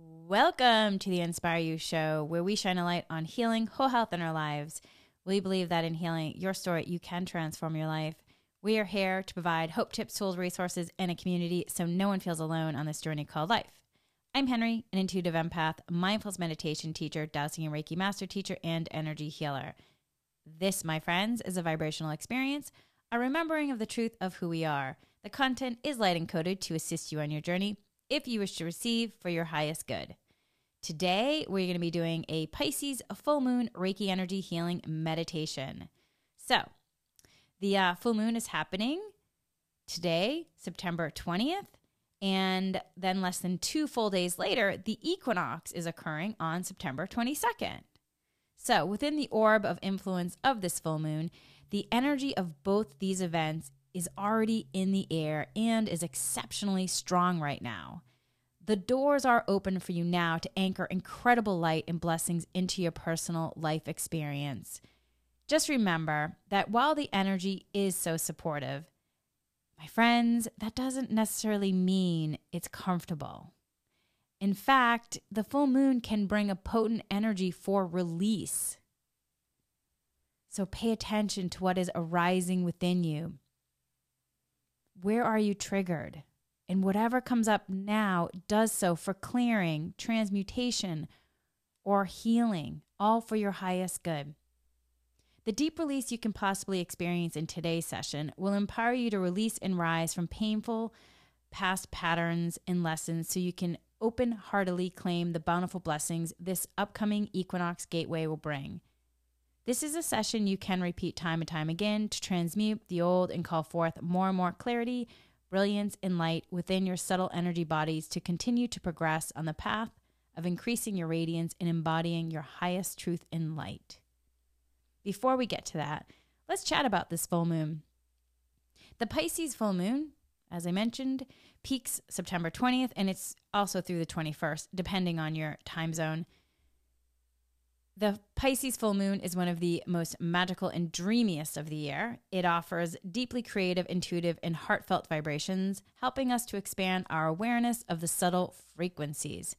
Welcome to the Inspire You Show, where we shine a light on healing whole health in our lives. We believe that in healing your story, you can transform your life. We are here to provide hope, tips, tools, resources, and a community so no one feels alone on this journey called life. I'm Henry, an intuitive empath, mindfulness meditation teacher, dowsing and Reiki master teacher, and energy healer. This, my friends, is a vibrational experience, a remembering of the truth of who we are. The content is light encoded to assist you on your journey if you wish to receive for your highest good. Today, we're going to be doing a Pisces full moon Reiki energy healing meditation. So, the uh, full moon is happening today, September 20th, and then less than two full days later, the equinox is occurring on September 22nd. So, within the orb of influence of this full moon, the energy of both these events is already in the air and is exceptionally strong right now. The doors are open for you now to anchor incredible light and blessings into your personal life experience. Just remember that while the energy is so supportive, my friends, that doesn't necessarily mean it's comfortable. In fact, the full moon can bring a potent energy for release. So pay attention to what is arising within you. Where are you triggered? And whatever comes up now does so for clearing, transmutation, or healing, all for your highest good. The deep release you can possibly experience in today's session will empower you to release and rise from painful past patterns and lessons so you can open heartedly claim the bountiful blessings this upcoming equinox gateway will bring. This is a session you can repeat time and time again to transmute the old and call forth more and more clarity, brilliance, and light within your subtle energy bodies to continue to progress on the path of increasing your radiance and embodying your highest truth in light. Before we get to that, let's chat about this full moon. The Pisces full moon, as I mentioned, peaks September 20th and it's also through the 21st, depending on your time zone. The Pisces full moon is one of the most magical and dreamiest of the year. It offers deeply creative, intuitive, and heartfelt vibrations, helping us to expand our awareness of the subtle frequencies.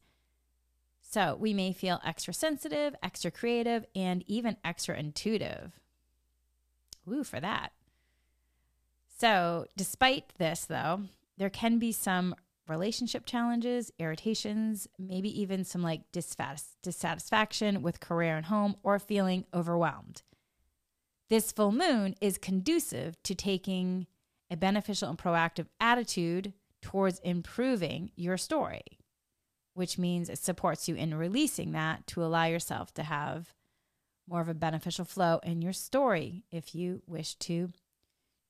So we may feel extra sensitive, extra creative, and even extra intuitive. Woo, for that. So, despite this, though, there can be some relationship challenges, irritations, maybe even some like dissatisfaction with career and home, or feeling overwhelmed. This full moon is conducive to taking a beneficial and proactive attitude towards improving your story, which means it supports you in releasing that to allow yourself to have more of a beneficial flow in your story if you wish to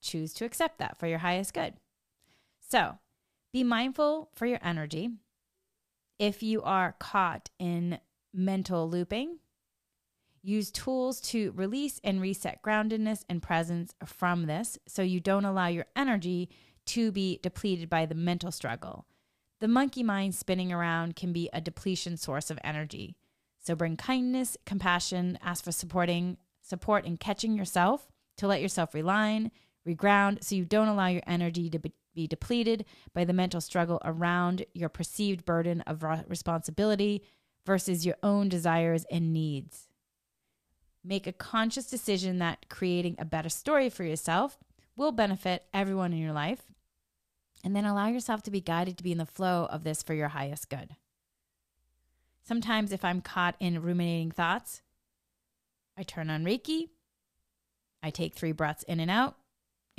choose to accept that for your highest good. So, be mindful for your energy. If you are caught in mental looping, use tools to release and reset groundedness and presence from this so you don't allow your energy to be depleted by the mental struggle. The monkey mind spinning around can be a depletion source of energy. So bring kindness, compassion, ask for supporting support in catching yourself to let yourself realign, reground so you don't allow your energy to be be depleted by the mental struggle around your perceived burden of responsibility versus your own desires and needs. Make a conscious decision that creating a better story for yourself will benefit everyone in your life. And then allow yourself to be guided to be in the flow of this for your highest good. Sometimes, if I'm caught in ruminating thoughts, I turn on Reiki. I take three breaths in and out.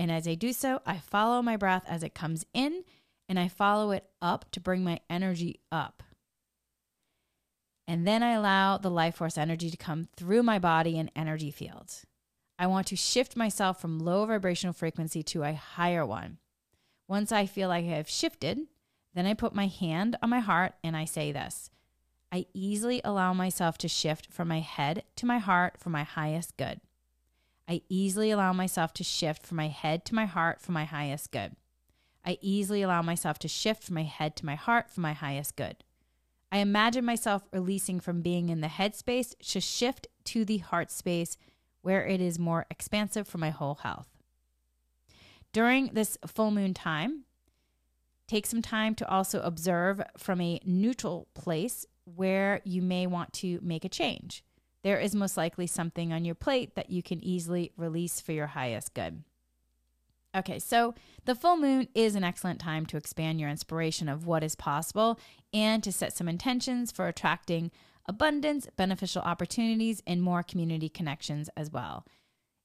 And as I do so, I follow my breath as it comes in and I follow it up to bring my energy up. And then I allow the life force energy to come through my body and energy fields. I want to shift myself from low vibrational frequency to a higher one. Once I feel like I have shifted, then I put my hand on my heart and I say this I easily allow myself to shift from my head to my heart for my highest good. I easily allow myself to shift from my head to my heart for my highest good. I easily allow myself to shift from my head to my heart for my highest good. I imagine myself releasing from being in the head space to shift to the heart space where it is more expansive for my whole health. During this full moon time, Take some time to also observe from a neutral place where you may want to make a change. There is most likely something on your plate that you can easily release for your highest good. Okay, so the full moon is an excellent time to expand your inspiration of what is possible and to set some intentions for attracting abundance, beneficial opportunities, and more community connections as well.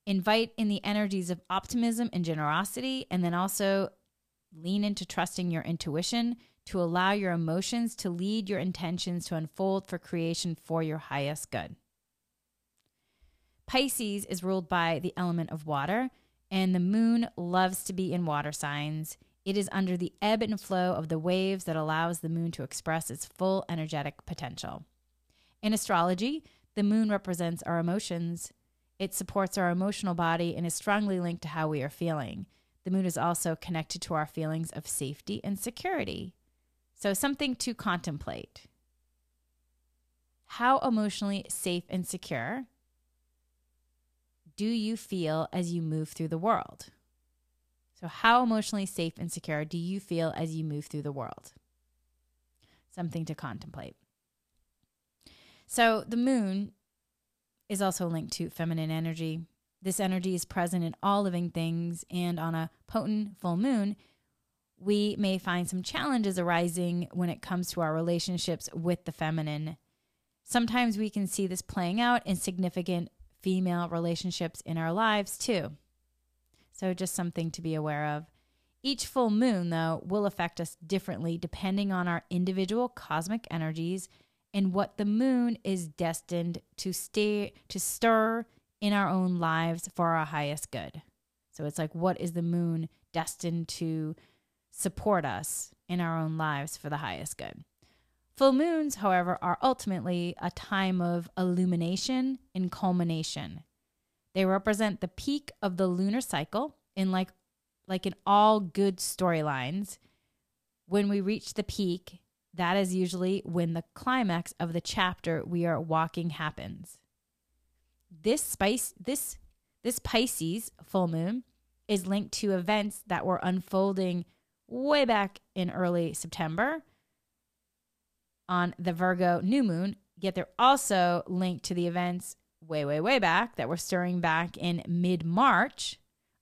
Invite in the energies of optimism and generosity, and then also lean into trusting your intuition to allow your emotions to lead your intentions to unfold for creation for your highest good. Pisces is ruled by the element of water, and the moon loves to be in water signs. It is under the ebb and flow of the waves that allows the moon to express its full energetic potential. In astrology, the moon represents our emotions. It supports our emotional body and is strongly linked to how we are feeling. The moon is also connected to our feelings of safety and security. So, something to contemplate. How emotionally safe and secure do you feel as you move through the world? So, how emotionally safe and secure do you feel as you move through the world? Something to contemplate. So, the moon is also linked to feminine energy, this energy is present in all living things, and on a potent full moon, we may find some challenges arising when it comes to our relationships with the feminine. Sometimes we can see this playing out in significant female relationships in our lives too. So, just something to be aware of. Each full moon, though, will affect us differently depending on our individual cosmic energies and what the moon is destined to stay to stir in our own lives for our highest good. So it's like, what is the moon destined to support us in our own lives for the highest good? Full moons, however, are ultimately a time of illumination and culmination. They represent the peak of the lunar cycle in like like in all good storylines. When we reach the peak, that is usually when the climax of the chapter we are walking happens this spice this this Pisces full moon is linked to events that were unfolding way back in early September on the Virgo new moon, yet they're also linked to the events way, way, way back that were stirring back in mid March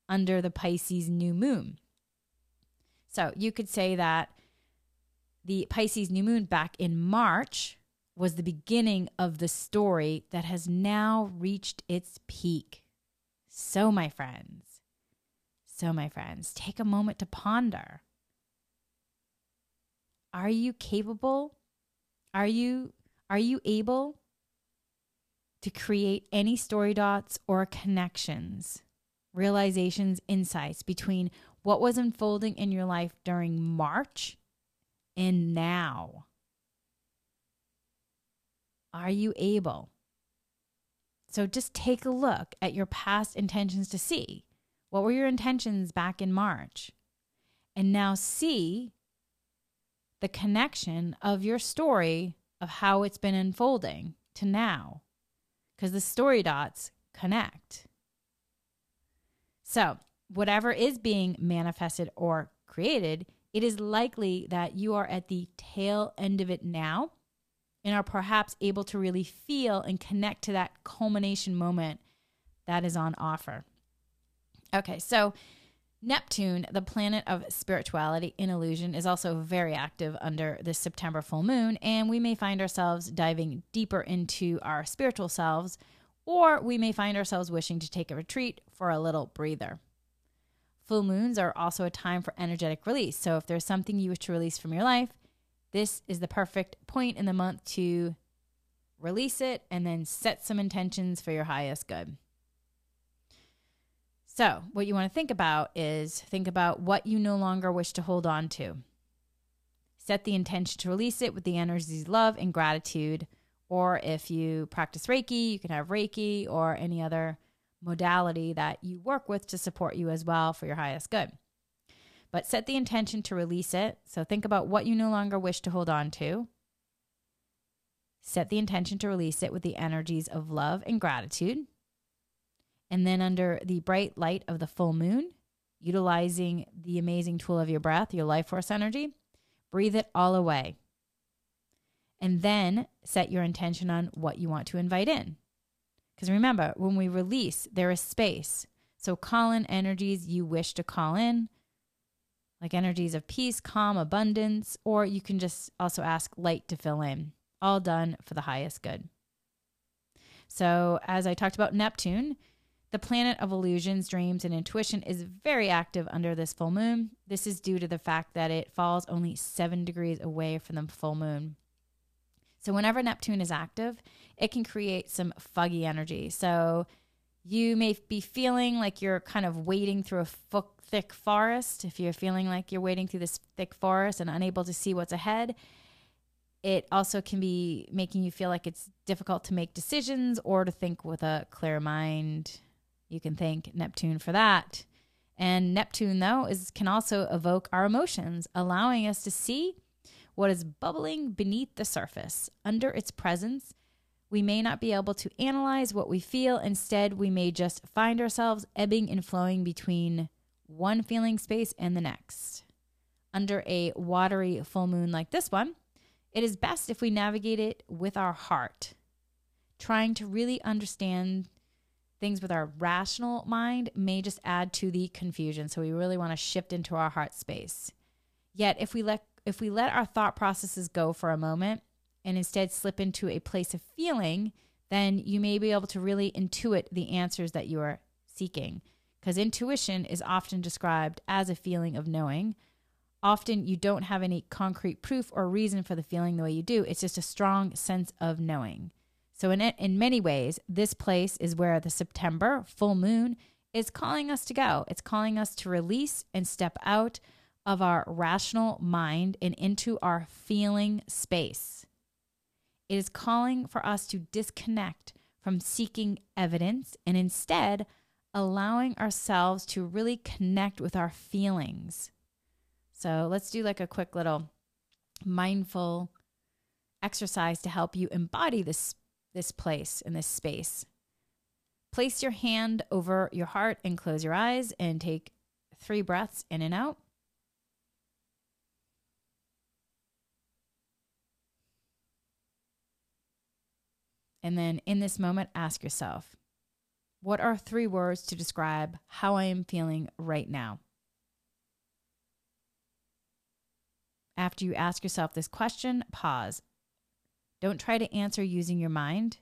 under the Pisces new moon. So you could say that the Pisces new moon back in March was the beginning of the story that has now reached its peak. So, my friends, so, my friends, take a moment to ponder. Are you capable? Are you are you able to create any story dots or connections, realizations, insights between what was unfolding in your life during March and now? Are you able? So just take a look at your past intentions to see what were your intentions back in March. And now see the connection of your story of how it's been unfolding to now. Because the story dots connect. So, whatever is being manifested or created, it is likely that you are at the tail end of it now and are perhaps able to really feel and connect to that culmination moment that is on offer. Okay, so Neptune, the planet of spirituality in illusion, is also very active under this September full moon, and we may find ourselves diving deeper into our spiritual selves, or we may find ourselves wishing to take a retreat for a little breather. Full moons are also a time for energetic release. So, if there's something you wish to release from your life, this is the perfect point in the month to release it and then set some intentions for your highest good. So, what you want to think about is think about what you no longer wish to hold on to. Set the intention to release it with the energies of love and gratitude. Or if you practice Reiki, you can have Reiki or any other modality that you work with to support you as well for your highest good but set the intention to release it. So think about what you no longer wish to hold on to. Set the intention to release it with the energies of love and gratitude. And then, under the bright light of the full moon, utilizing the amazing tool of your breath, your life force energy. Breathe it all away. And then set your intention on what you want to invite in. Because remember, when we release, there is space. So call in energies you wish to call in, like energies of peace, calm, abundance, or you can just also ask light to fill in. All done for the highest good. So, as I talked about Neptune, the planet of illusions, dreams, and intuition is very active under this full moon. This is due to the fact that it falls only seven degrees away from the full moon. So, whenever Neptune is active, it can create some foggy energy. So, you may be feeling like you're kind of wading through a fo- thick forest. If you're feeling like you're wading through this thick forest and unable to see what's ahead, it also can be making you feel like it's difficult to make decisions or to think with a clear mind you can thank Neptune for that. And Neptune, though, is can also evoke our emotions, allowing us to see what is bubbling beneath the surface. Under its presence, we may not be able to analyze what we feel. Instead, we may just find ourselves ebbing and flowing between one feeling space and the next. Under a watery full moon like this one, it is best if we navigate it with our heart, trying to really understand things with our rational mind may just add to the confusion. So we really want to shift into our heart space. Yet if we let if we let our thought processes go for a moment and instead slip into a place of feeling, then you may be able to really intuit the answers that you are seeking. Because intuition is often described as a feeling of knowing. Often you don't have any concrete proof or reason for the feeling the way you do. It's just a strong sense of knowing. So, in, in many ways, this place is where the September full moon is calling us to go. It's calling us to release and step out of our rational mind and into our feeling space. It is calling for us to disconnect from seeking evidence and instead allowing ourselves to really connect with our feelings. So let's do like a quick little mindful exercise to help you embody this this place and this space. Place your hand over your heart and close your eyes and take three breaths in and out. And then in this moment, ask yourself what are three words to describe how I am feeling right now? After you ask yourself this question, pause don't try to answer using your mind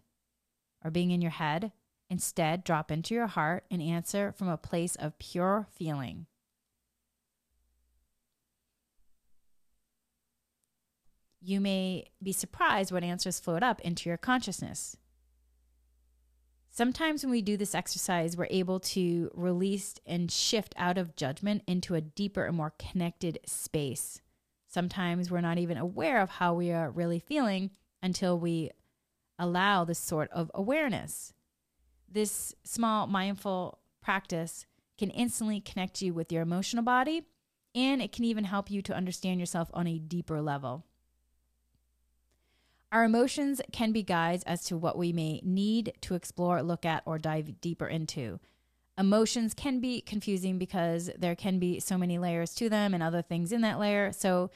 or being in your head. Instead, drop into your heart and answer from a place of pure feeling. You may be surprised what answers float up into your consciousness. Sometimes when we do this exercise, we're able to release and shift out of judgment into a deeper and more connected space. Sometimes we're not even aware of how we are really feeling until we allow this sort of awareness. This small mindful practice can instantly connect you with your emotional body, and it can even help you to understand yourself on a deeper level. Our emotions can be guides as to what we may need to explore, look at, or dive deeper into. Emotions can be confusing because there can be so many layers to them and other things in that layer. So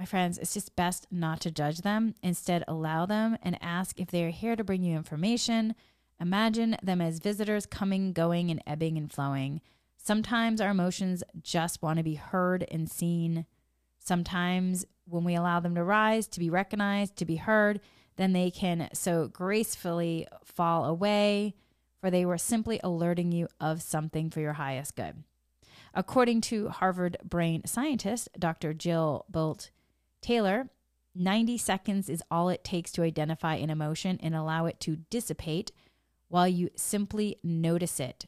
my friends, it's just best not to judge them. Instead, allow them and ask if they are here to bring you information. Imagine them as visitors coming, going, and ebbing and flowing. Sometimes our emotions just want to be heard and seen. Sometimes, when we allow them to rise, to be recognized, to be heard, then they can so gracefully fall away, for they were simply alerting you of something for your highest good. According to Harvard brain scientist Dr. Jill Bolte Taylor, 90 seconds is all it takes to identify an emotion and allow it to dissipate while you simply notice it.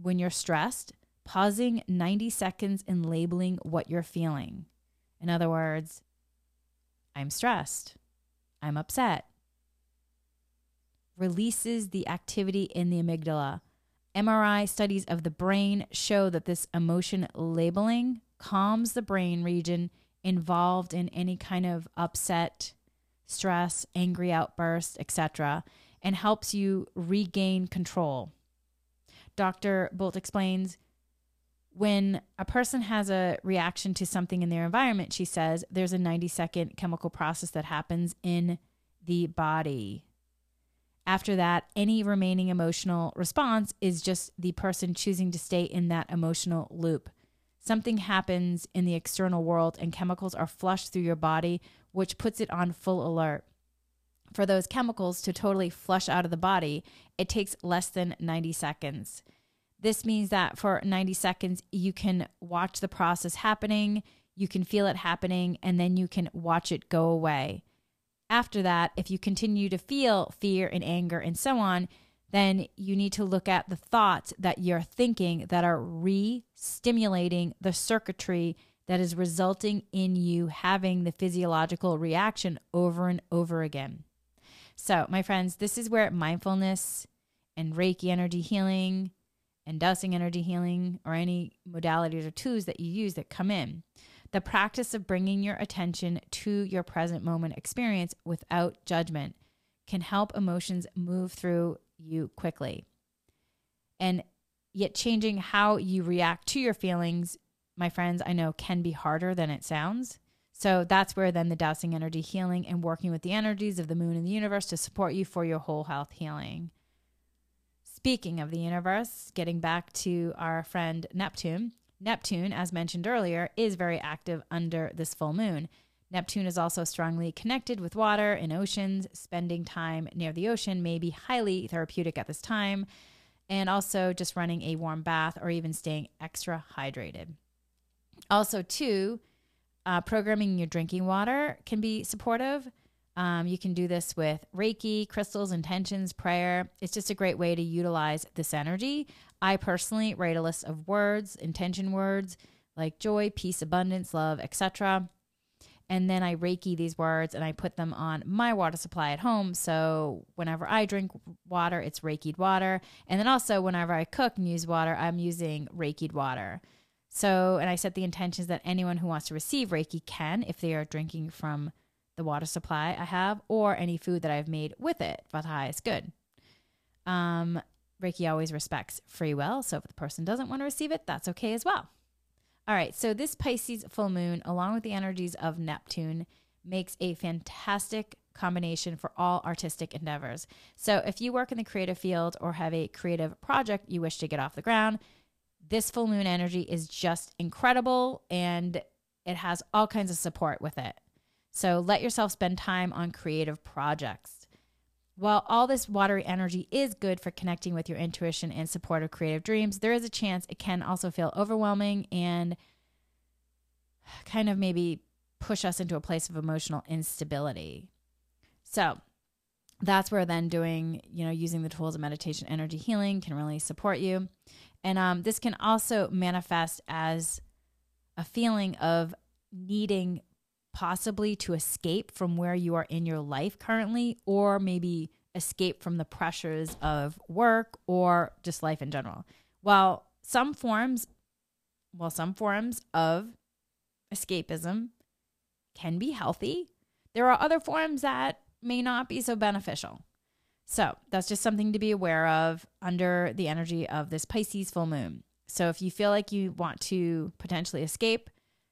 When you're stressed, pausing 90 seconds and labeling what you're feeling. In other words, I'm stressed. I'm upset. Releases the activity in the amygdala. MRI studies of the brain show that this emotion labeling calms the brain region involved in any kind of upset, stress, angry outburst, etc., and helps you regain control. Dr. Bolt explains when a person has a reaction to something in their environment, she says there's a 90 second chemical process that happens in the body. After that, any remaining emotional response is just the person choosing to stay in that emotional loop. Something happens in the external world and chemicals are flushed through your body, which puts it on full alert. For those chemicals to totally flush out of the body, it takes less than 90 seconds. This means that for 90 seconds, you can watch the process happening, you can feel it happening, and then you can watch it go away. After that, if you continue to feel fear and anger and so on, then you need to look at the thoughts that you're thinking that are re stimulating the circuitry that is resulting in you having the physiological reaction over and over again. So, my friends, this is where mindfulness and Reiki energy healing and dowsing energy healing or any modalities or tools that you use that come in. The practice of bringing your attention to your present moment experience without judgment can help emotions move through you quickly. And yet, changing how you react to your feelings, my friends, I know can be harder than it sounds. So that's where then the dowsing energy healing and working with the energies of the moon and the universe to support you for your whole health healing. Speaking of the universe, getting back to our friend Neptune, Neptune, as mentioned earlier, is very active under this full moon. Neptune is also strongly connected with water and oceans. Spending time near the ocean may be highly therapeutic at this time, and also just running a warm bath or even staying extra hydrated. Also, too, uh, programming your drinking water can be supportive. Um, you can do this with Reiki, crystals, intentions, prayer. It's just a great way to utilize this energy. I personally write a list of words, intention words like joy, peace, abundance, love, etc. And then I Reiki these words and I put them on my water supply at home. So whenever I drink water, it's Reikied water. And then also whenever I cook and use water, I'm using Reikied water. So, and I set the intentions that anyone who wants to receive Reiki can if they are drinking from the water supply I have, or any food that I've made with it. Vattai is good. Um, Reiki always respects free will, so if the person doesn't want to receive it, that's okay as well. All right, so this Pisces full moon, along with the energies of Neptune, makes a fantastic combination for all artistic endeavors. So if you work in the creative field or have a creative project you wish to get off the ground, this full moon energy is just incredible and it has all kinds of support with it. So let yourself spend time on creative projects. While all this watery energy is good for connecting with your intuition and support of creative dreams, there is a chance it can also feel overwhelming and kind of maybe push us into a place of emotional instability. So, that's where then doing, you know, using the tools of meditation, energy healing can really support you. And um, this can also manifest as a feeling of needing possibly to escape from where you are in your life currently, or maybe escape from the pressures of work or just life in general. While some forms, well, some forms of escapism can be healthy, there are other forms that may not be so beneficial. So that's just something to be aware of under the energy of this Pisces full moon. So if you feel like you want to potentially escape,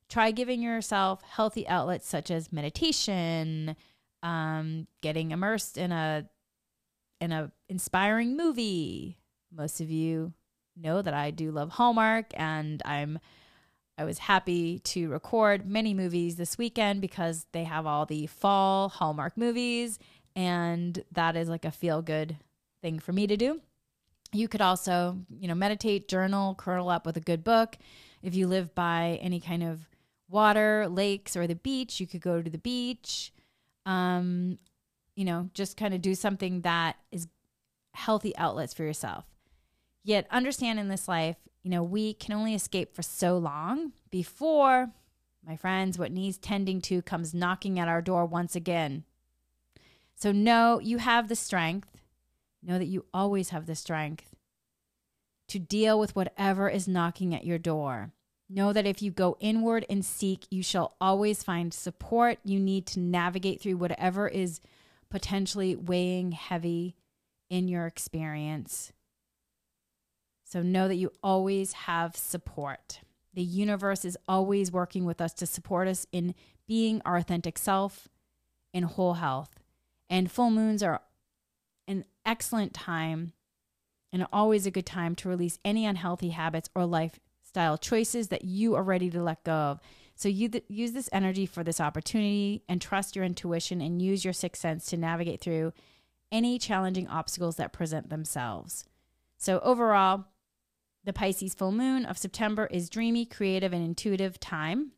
try giving yourself healthy outlets such as meditation, um, getting immersed in a in a inspiring movie. Most of you know that I do love Hallmark and I'm I was happy to record many movies this weekend because they have all the fall Hallmark movies and that is like a feel good thing for me to do. You could also, you know, meditate, journal, curl up with a good book. If you live by any kind of water, lakes, or the beach. You could go to the beach. Um, you know, just kind of do something that is healthy outlets for yourself. Yet, understand in this life, you know, we can only escape for so long before, my friends, what needs tending to comes knocking at our door once again. So, know you have the strength. Know that you always have the strength to deal with whatever is knocking at your door. Know that if you go inward and seek, you shall always find support you need to navigate through whatever is potentially weighing heavy in your experience. So know that you always have support. The universe is always working with us to support us in being our authentic self in whole health. And full moons are an excellent time and always a good time to release any unhealthy habits or lifestyle choices that you are ready to let go of. So you th- use this energy for this opportunity and trust your intuition and use your sixth sense to navigate through any challenging obstacles that present themselves. So overall, the Pisces full moon of September is dreamy, creative, and intuitive time.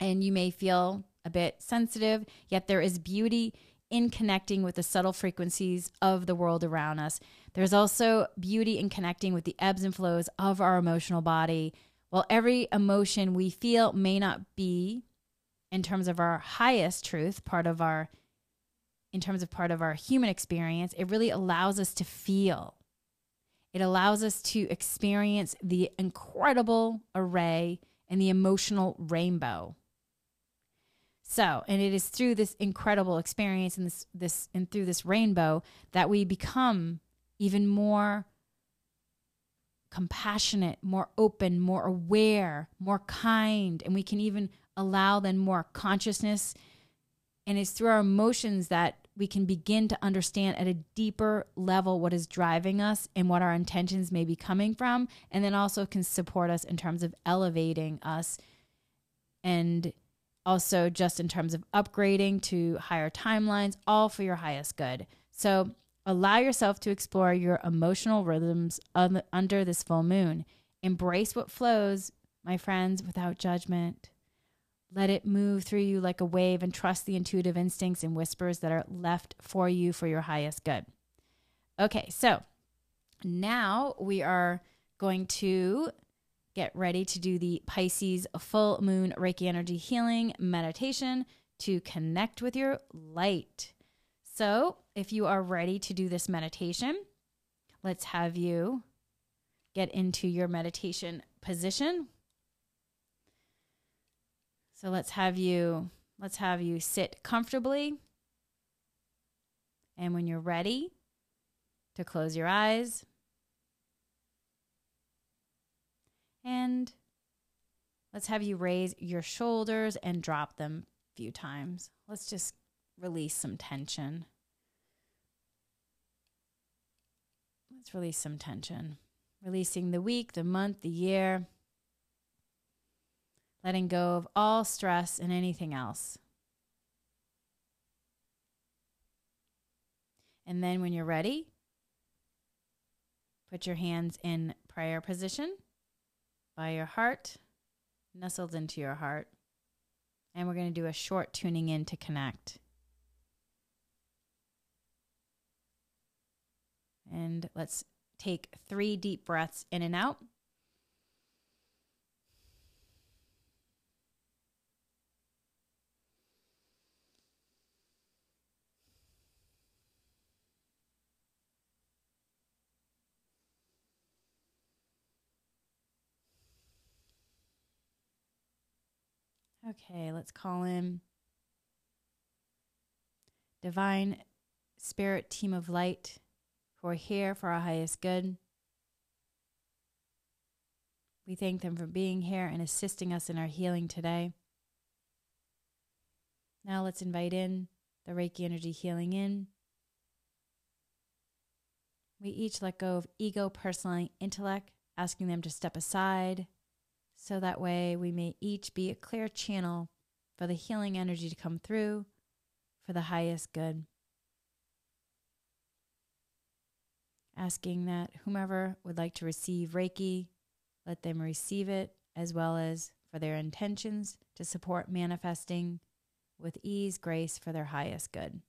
And you may feel a bit sensitive, yet there is beauty in connecting with the subtle frequencies of the world around us. There's also beauty in connecting with the ebbs and flows of our emotional body. While every emotion we feel may not be, in terms of our highest truth, part of our, in terms of part of our human experience, it really allows us to feel it allows us to experience the incredible array and the emotional rainbow. So, and it is through this incredible experience and this this and through this rainbow that we become even more compassionate, more open, more aware, more kind, and we can even allow then more consciousness. And it's through our emotions that we can begin to understand at a deeper level what is driving us and what our intentions may be coming from, and then also can support us in terms of elevating us and also just in terms of upgrading to higher timelines, all for your highest good. So allow yourself to explore your emotional rhythms under this full moon. Embrace what flows, my friends, without judgment. Let it move through you like a wave and trust the intuitive instincts and whispers that are left for you for your highest good. Okay, so now we are going to get ready to do the Pisces full moon Reiki energy healing meditation to connect with your light. So, if you are ready to do this meditation, let's have you get into your meditation position so let's have you let's have you sit comfortably. And when you're ready to close your eyes and let's have you raise your shoulders and drop them a few times. Let's just release some tension. Let's release some tension. Releasing the week, the month, the year letting go of all stress and anything else. And then when you're ready, put your hands in prayer position by your heart, nestled into your heart. And we're going to do a short tuning in to connect. And let's take three deep breaths in and out. Okay, let's call him Divine Spirit Team of Light who are here for our highest good. We thank them for being here and assisting us in our healing today. Now let's invite in the Reiki energy healing in. We each let go of ego, personality, intellect, asking them to step aside so that way we may each be a clear channel for the healing energy to come through for the highest good. Asking that whomever would like to receive Reiki, let them receive it, as well as for their intentions to support manifesting with ease, grace for their highest good.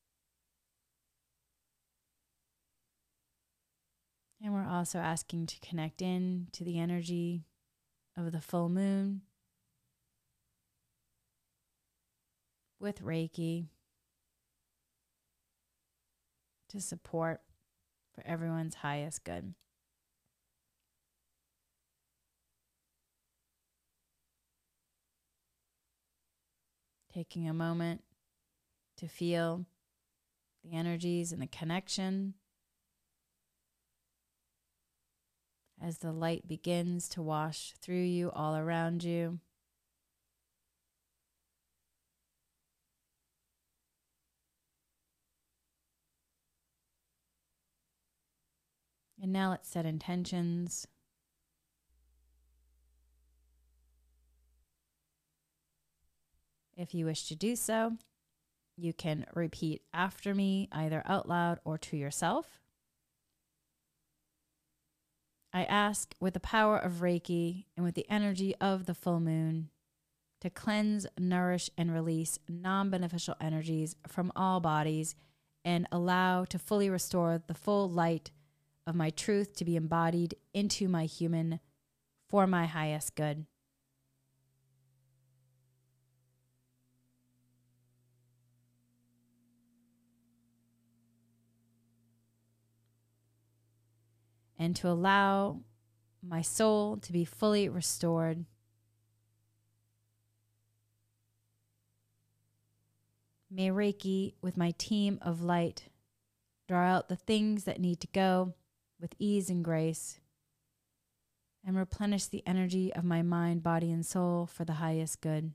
And we're also asking to connect in to the energy of the full moon with Reiki to support for everyone's highest good. Taking a moment to feel the energies and the connection as the light begins to wash through you all around you. And now let's set intentions. If you wish to do so, you can repeat after me, either out loud or to yourself. I ask with the power of Reiki and with the energy of the full moon to cleanse, nourish, and release non beneficial energies from all bodies and allow to fully restore the full light of my truth to be embodied into my human for my highest good. And to allow my soul to be fully restored. May Reiki, with my team of light, draw out the things that need to go with ease and grace, and replenish the energy of my mind, body, and soul for the highest good.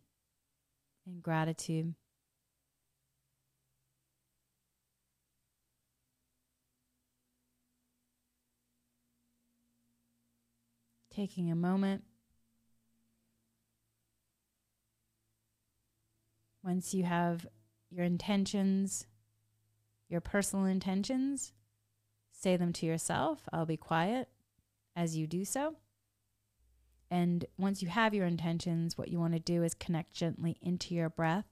In gratitude. Taking a moment. Once you have your intentions, your personal intentions, say them to yourself. I'll be quiet as you do so. And once you have your intentions, what you want to do is connect gently into your breath.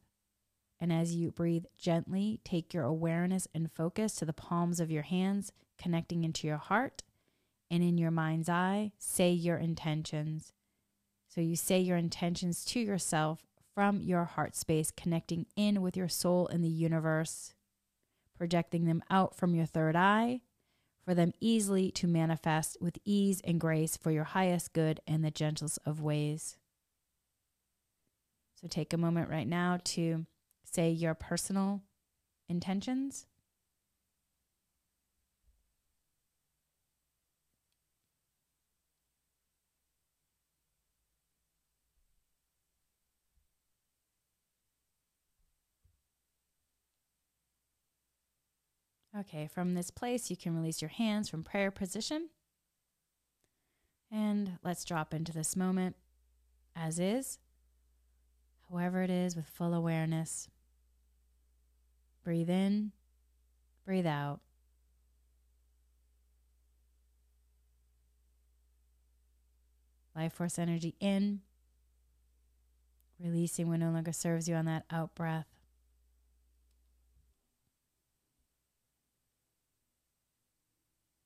And as you breathe gently, take your awareness and focus to the palms of your hands, connecting into your heart and in your mind's eye, say your intentions. So you say your intentions to yourself from your heart space, connecting in with your soul in the universe, projecting them out from your third eye for them easily to manifest with ease and grace for your highest good and the gentlest of ways. So take a moment right now to say your personal intentions. Okay, from this place, you can release your hands from prayer position. And let's drop into this moment as is, however it is, with full awareness. Breathe in, breathe out. Life force energy in, releasing what no longer serves you on that out breath.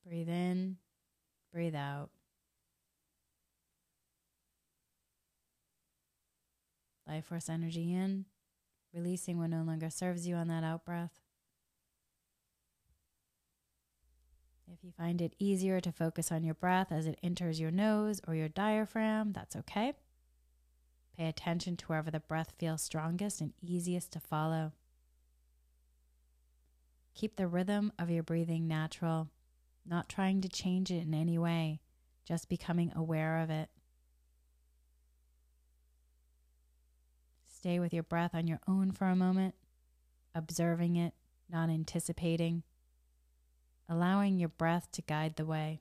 Breathe in, breathe out. Life force energy in, releasing what no longer serves you on that out breath. If you find it easier to focus on your breath as it enters your nose or your diaphragm, that's okay. Pay attention to wherever the breath feels strongest and easiest to follow. Keep the rhythm of your breathing natural not trying to change it in any way, just becoming aware of it. Stay with your breath on your own for a moment, observing it, not anticipating, allowing your breath to guide the way.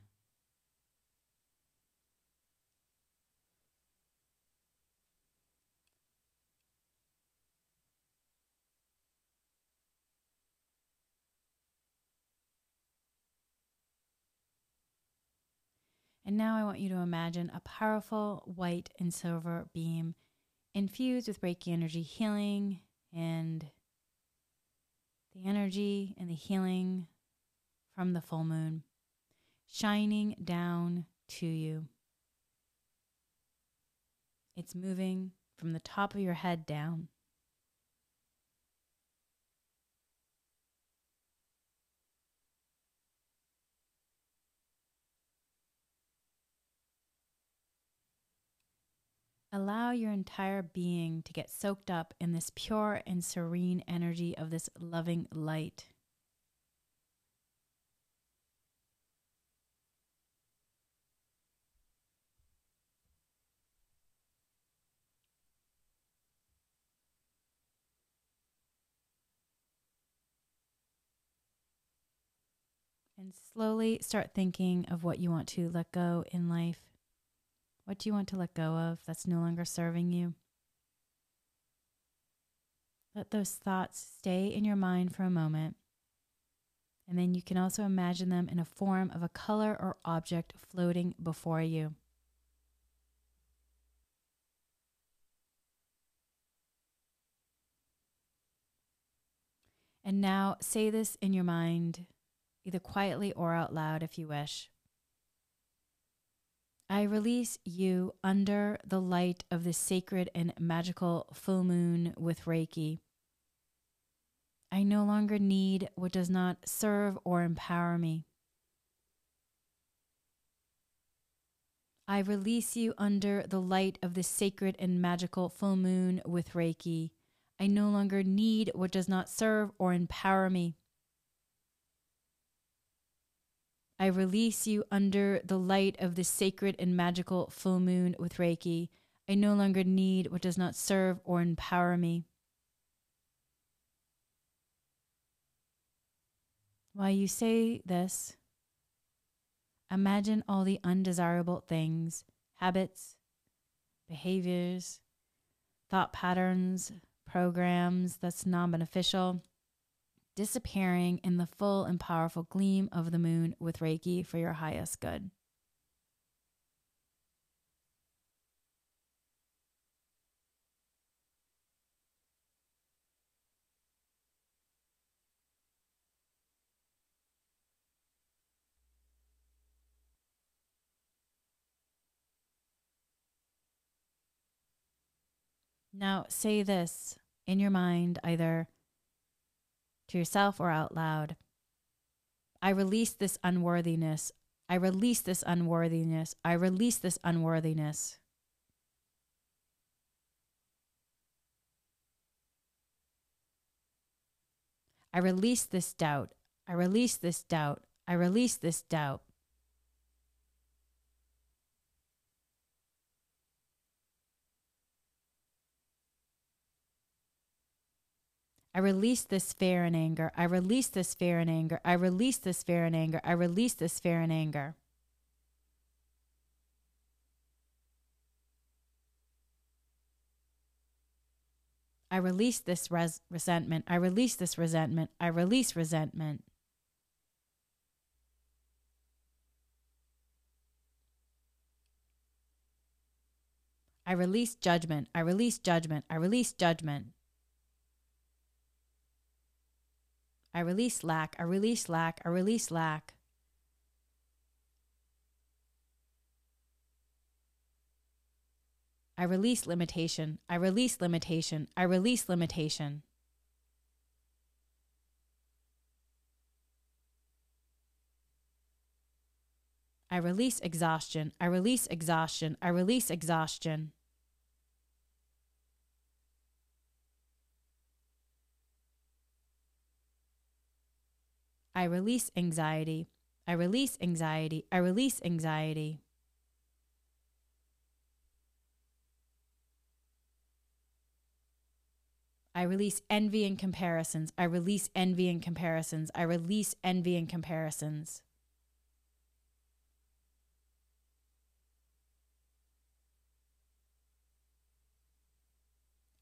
And now I want you to imagine a powerful white and silver beam infused with Reiki energy healing and the energy and the healing from the full moon shining down to you. It's moving from the top of your head down. Allow your entire being to get soaked up in this pure and serene energy of this loving light. And slowly start thinking of what you want to let go in life. What do you want to let go of that's no longer serving you? Let those thoughts stay in your mind for a moment. And then you can also imagine them in a form of a color or object floating before you. And now say this in your mind, either quietly or out loud if you wish. I release you under the light of the sacred and magical full moon with Reiki. I no longer need what does not serve or empower me. I release you under the light of the sacred and magical full moon with Reiki. I no longer need what does not serve or empower me. I release you under the light of the sacred and magical full moon with Reiki. I no longer need what does not serve or empower me. While you say this, imagine all the undesirable things, habits, behaviors, thought patterns, programs that's non beneficial disappearing in the full and powerful gleam of the moon with Reiki for your highest good. Now, say this in your mind either to yourself or out loud. I release this unworthiness. I release this unworthiness. I release this unworthiness. I release this doubt. I release this doubt. I release this doubt. I release this fear and anger. I release this fear and anger. I release this fear and anger. I release this fear and anger. I release this res- resentment. I release this resentment. I release resentment. I release judgment. I release judgment. I release judgment. I release lack. I release lack. I release lack. I release limitation. I release limitation. I release limitation. I release exhaustion. I release exhaustion. I release exhaustion. I release anxiety. I release anxiety. I release anxiety. I release envy and comparisons. I release envy and comparisons. I release envy and comparisons.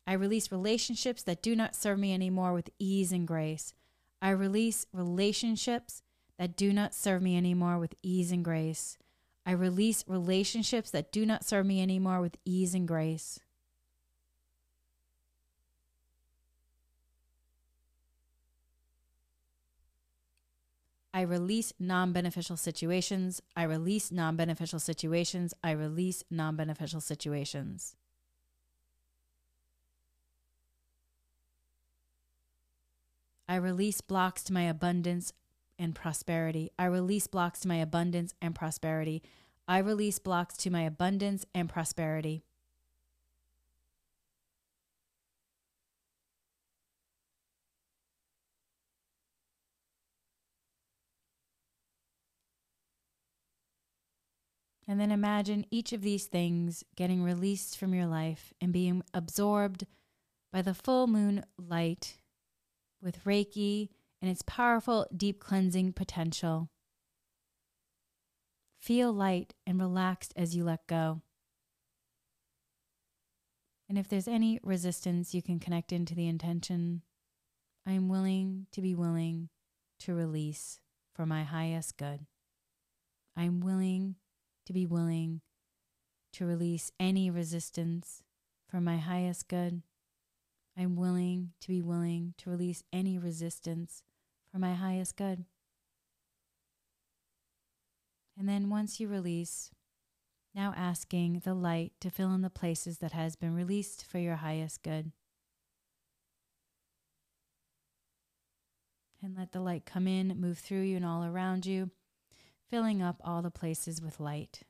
I release relationships that do not serve me anymore with ease and grace. I release relationships that do not serve me anymore with ease and grace. I release relationships that do not serve me anymore with ease and grace. I release non beneficial situations. I release non beneficial situations. I release non beneficial situations. I release blocks to my abundance and prosperity. I release blocks to my abundance and prosperity. I release blocks to my abundance and prosperity. And then imagine each of these things getting released from your life and being absorbed by the full moon light with Reiki and its powerful deep cleansing potential. Feel light and relaxed as you let go. And if there's any resistance, you can connect into the intention I am willing to be willing to release for my highest good. I am willing to be willing to release any resistance for my highest good. I'm willing to be willing to release any resistance for my highest good. And then once you release, now asking the light to fill in the places that has been released for your highest good. And let the light come in, move through you and all around you, filling up all the places with light.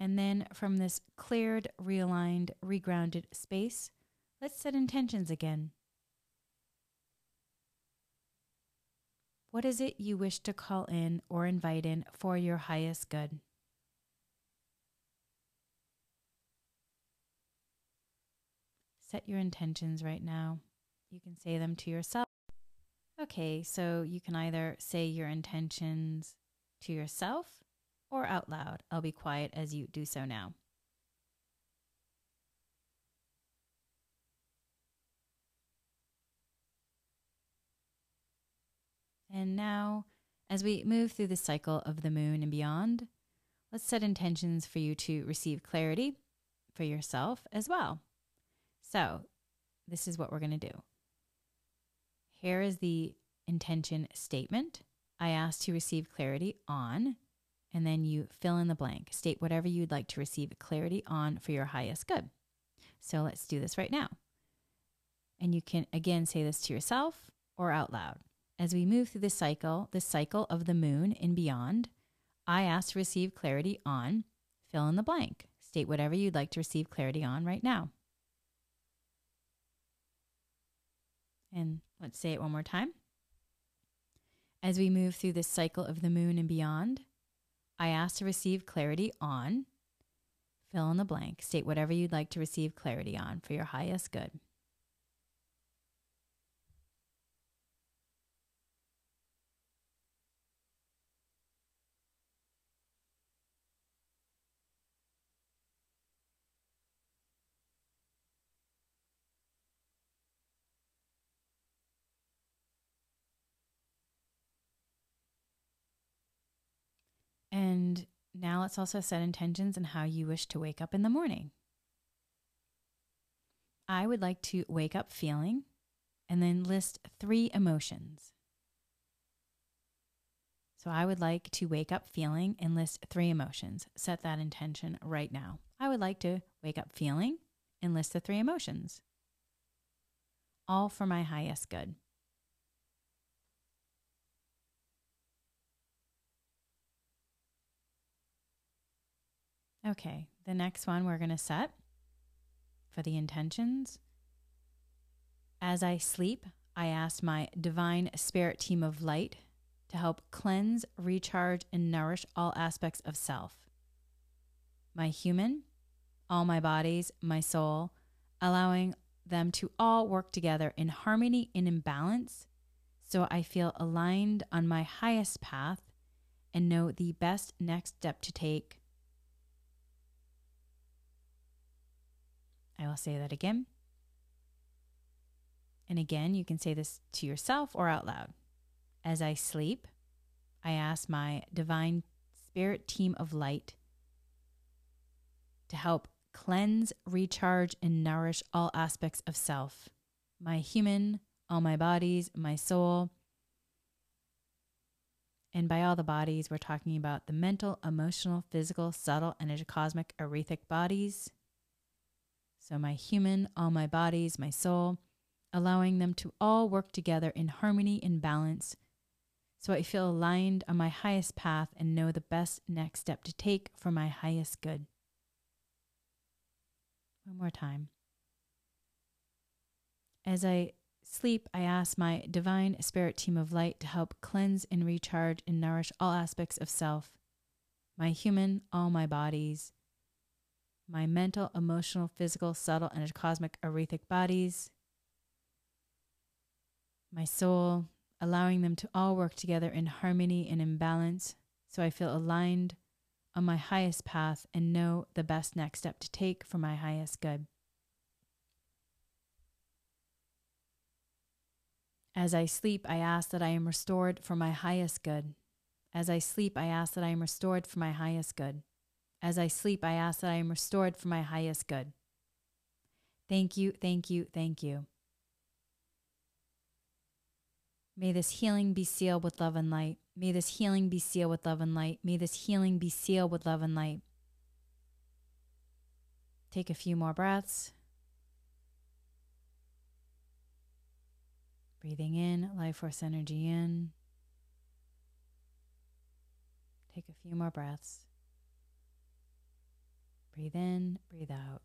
And then from this cleared, realigned, regrounded space, let's set intentions again. What is it you wish to call in or invite in for your highest good? Set your intentions right now. You can say them to yourself. Okay, so you can either say your intentions to yourself or out loud. I'll be quiet as you do so now. And now, as we move through the cycle of the moon and beyond, let's set intentions for you to receive clarity for yourself as well. So, this is what we're going to do. Here is the intention statement. I ask to receive clarity on and then you fill in the blank. State whatever you'd like to receive clarity on for your highest good. So let's do this right now. And you can again say this to yourself or out loud. As we move through this cycle, the cycle of the moon and beyond, I ask to receive clarity on fill in the blank. State whatever you'd like to receive clarity on right now. And let's say it one more time. As we move through this cycle of the moon and beyond, I ask to receive clarity on, fill in the blank, state whatever you'd like to receive clarity on for your highest good. And now let's also set intentions and how you wish to wake up in the morning. I would like to wake up feeling and then list three emotions. So I would like to wake up feeling and list three emotions. Set that intention right now. I would like to wake up feeling and list the three emotions. All for my highest good. Okay, the next one we're going to set for the intentions. As I sleep, I ask my divine spirit team of light to help cleanse, recharge, and nourish all aspects of self my human, all my bodies, my soul, allowing them to all work together in harmony and in balance so I feel aligned on my highest path and know the best next step to take. I will say that again. And again, you can say this to yourself or out loud. As I sleep, I ask my divine spirit team of light to help cleanse, recharge, and nourish all aspects of self my human, all my bodies, my soul. And by all the bodies, we're talking about the mental, emotional, physical, subtle, and cosmic aurific bodies. So, my human, all my bodies, my soul, allowing them to all work together in harmony and balance so I feel aligned on my highest path and know the best next step to take for my highest good. One more time. As I sleep, I ask my divine spirit team of light to help cleanse and recharge and nourish all aspects of self my human, all my bodies, my mental, emotional, physical, subtle, and cosmic aurific bodies, my soul, allowing them to all work together in harmony and in balance so I feel aligned on my highest path and know the best next step to take for my highest good. As I sleep, I ask that I am restored for my highest good. As I sleep, I ask that I am restored for my highest good. As I sleep, I ask that I am restored for my highest good. Thank you, thank you, thank you. May this healing be sealed with love and light. May this healing be sealed with love and light. May this healing be sealed with love and light. Take a few more breaths. Breathing in, life force energy in. Take a few more breaths. Breathe in, breathe out.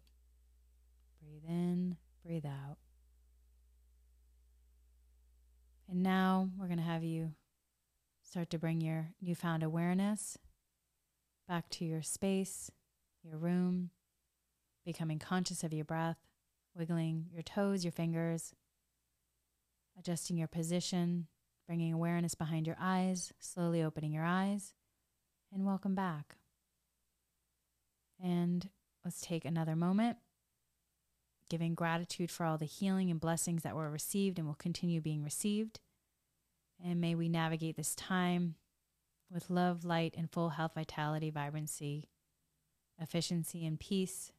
Breathe in, breathe out. And now we're going to have you start to bring your newfound awareness back to your space, your room, becoming conscious of your breath, wiggling your toes, your fingers, adjusting your position, bringing awareness behind your eyes, slowly opening your eyes, and welcome back. And let's take another moment, giving gratitude for all the healing and blessings that were received and will continue being received. And may we navigate this time with love, light, and full health, vitality, vibrancy, efficiency, and peace.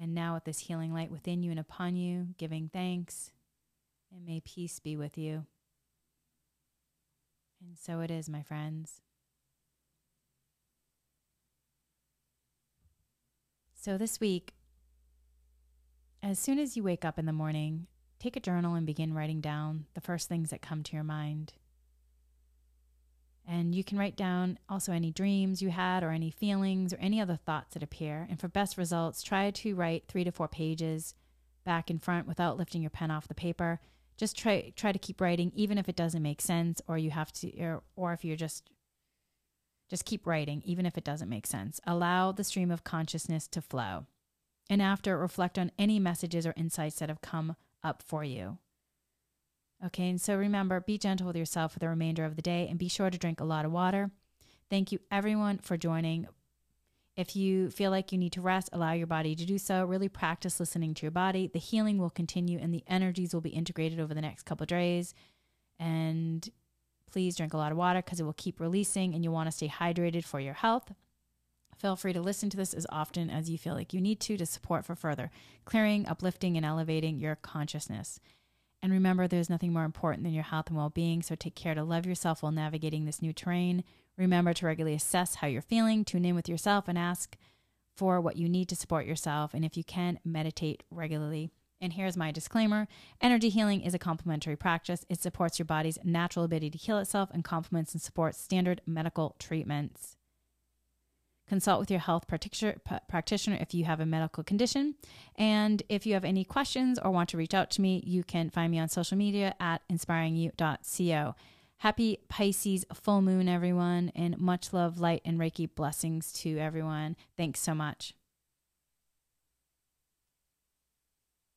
And now, with this healing light within you and upon you, giving thanks, and may peace be with you. And so it is, my friends. So, this week, as soon as you wake up in the morning, Take a journal and begin writing down the first things that come to your mind. And you can write down also any dreams you had, or any feelings, or any other thoughts that appear. And for best results, try to write three to four pages back and front without lifting your pen off the paper. Just try try to keep writing, even if it doesn't make sense, or you have to, or, or if you're just just keep writing, even if it doesn't make sense. Allow the stream of consciousness to flow. And after, reflect on any messages or insights that have come up for you. Okay, and so remember, be gentle with yourself for the remainder of the day and be sure to drink a lot of water. Thank you, everyone, for joining. If you feel like you need to rest, allow your body to do so. Really practice listening to your body. The healing will continue and the energies will be integrated over the next couple days. And please drink a lot of water because it will keep releasing and you want to stay hydrated for your health. Feel free to listen to this as often as you feel like you need to to support for further clearing, uplifting, and elevating your consciousness. And remember, there's nothing more important than your health and well being, so take care to love yourself while navigating this new terrain. Remember to regularly assess how you're feeling, tune in with yourself, and ask for what you need to support yourself. And if you can, meditate regularly. And here's my disclaimer energy healing is a complementary practice. It supports your body's natural ability to heal itself and complements and supports standard medical treatments. Consult with your health practitioner if you have a medical condition. And if you have any questions or want to reach out to me, you can find me on social media at inspiringyou.co. Happy Pisces full moon, everyone, and much love, light, and Reiki blessings to everyone. Thanks so much.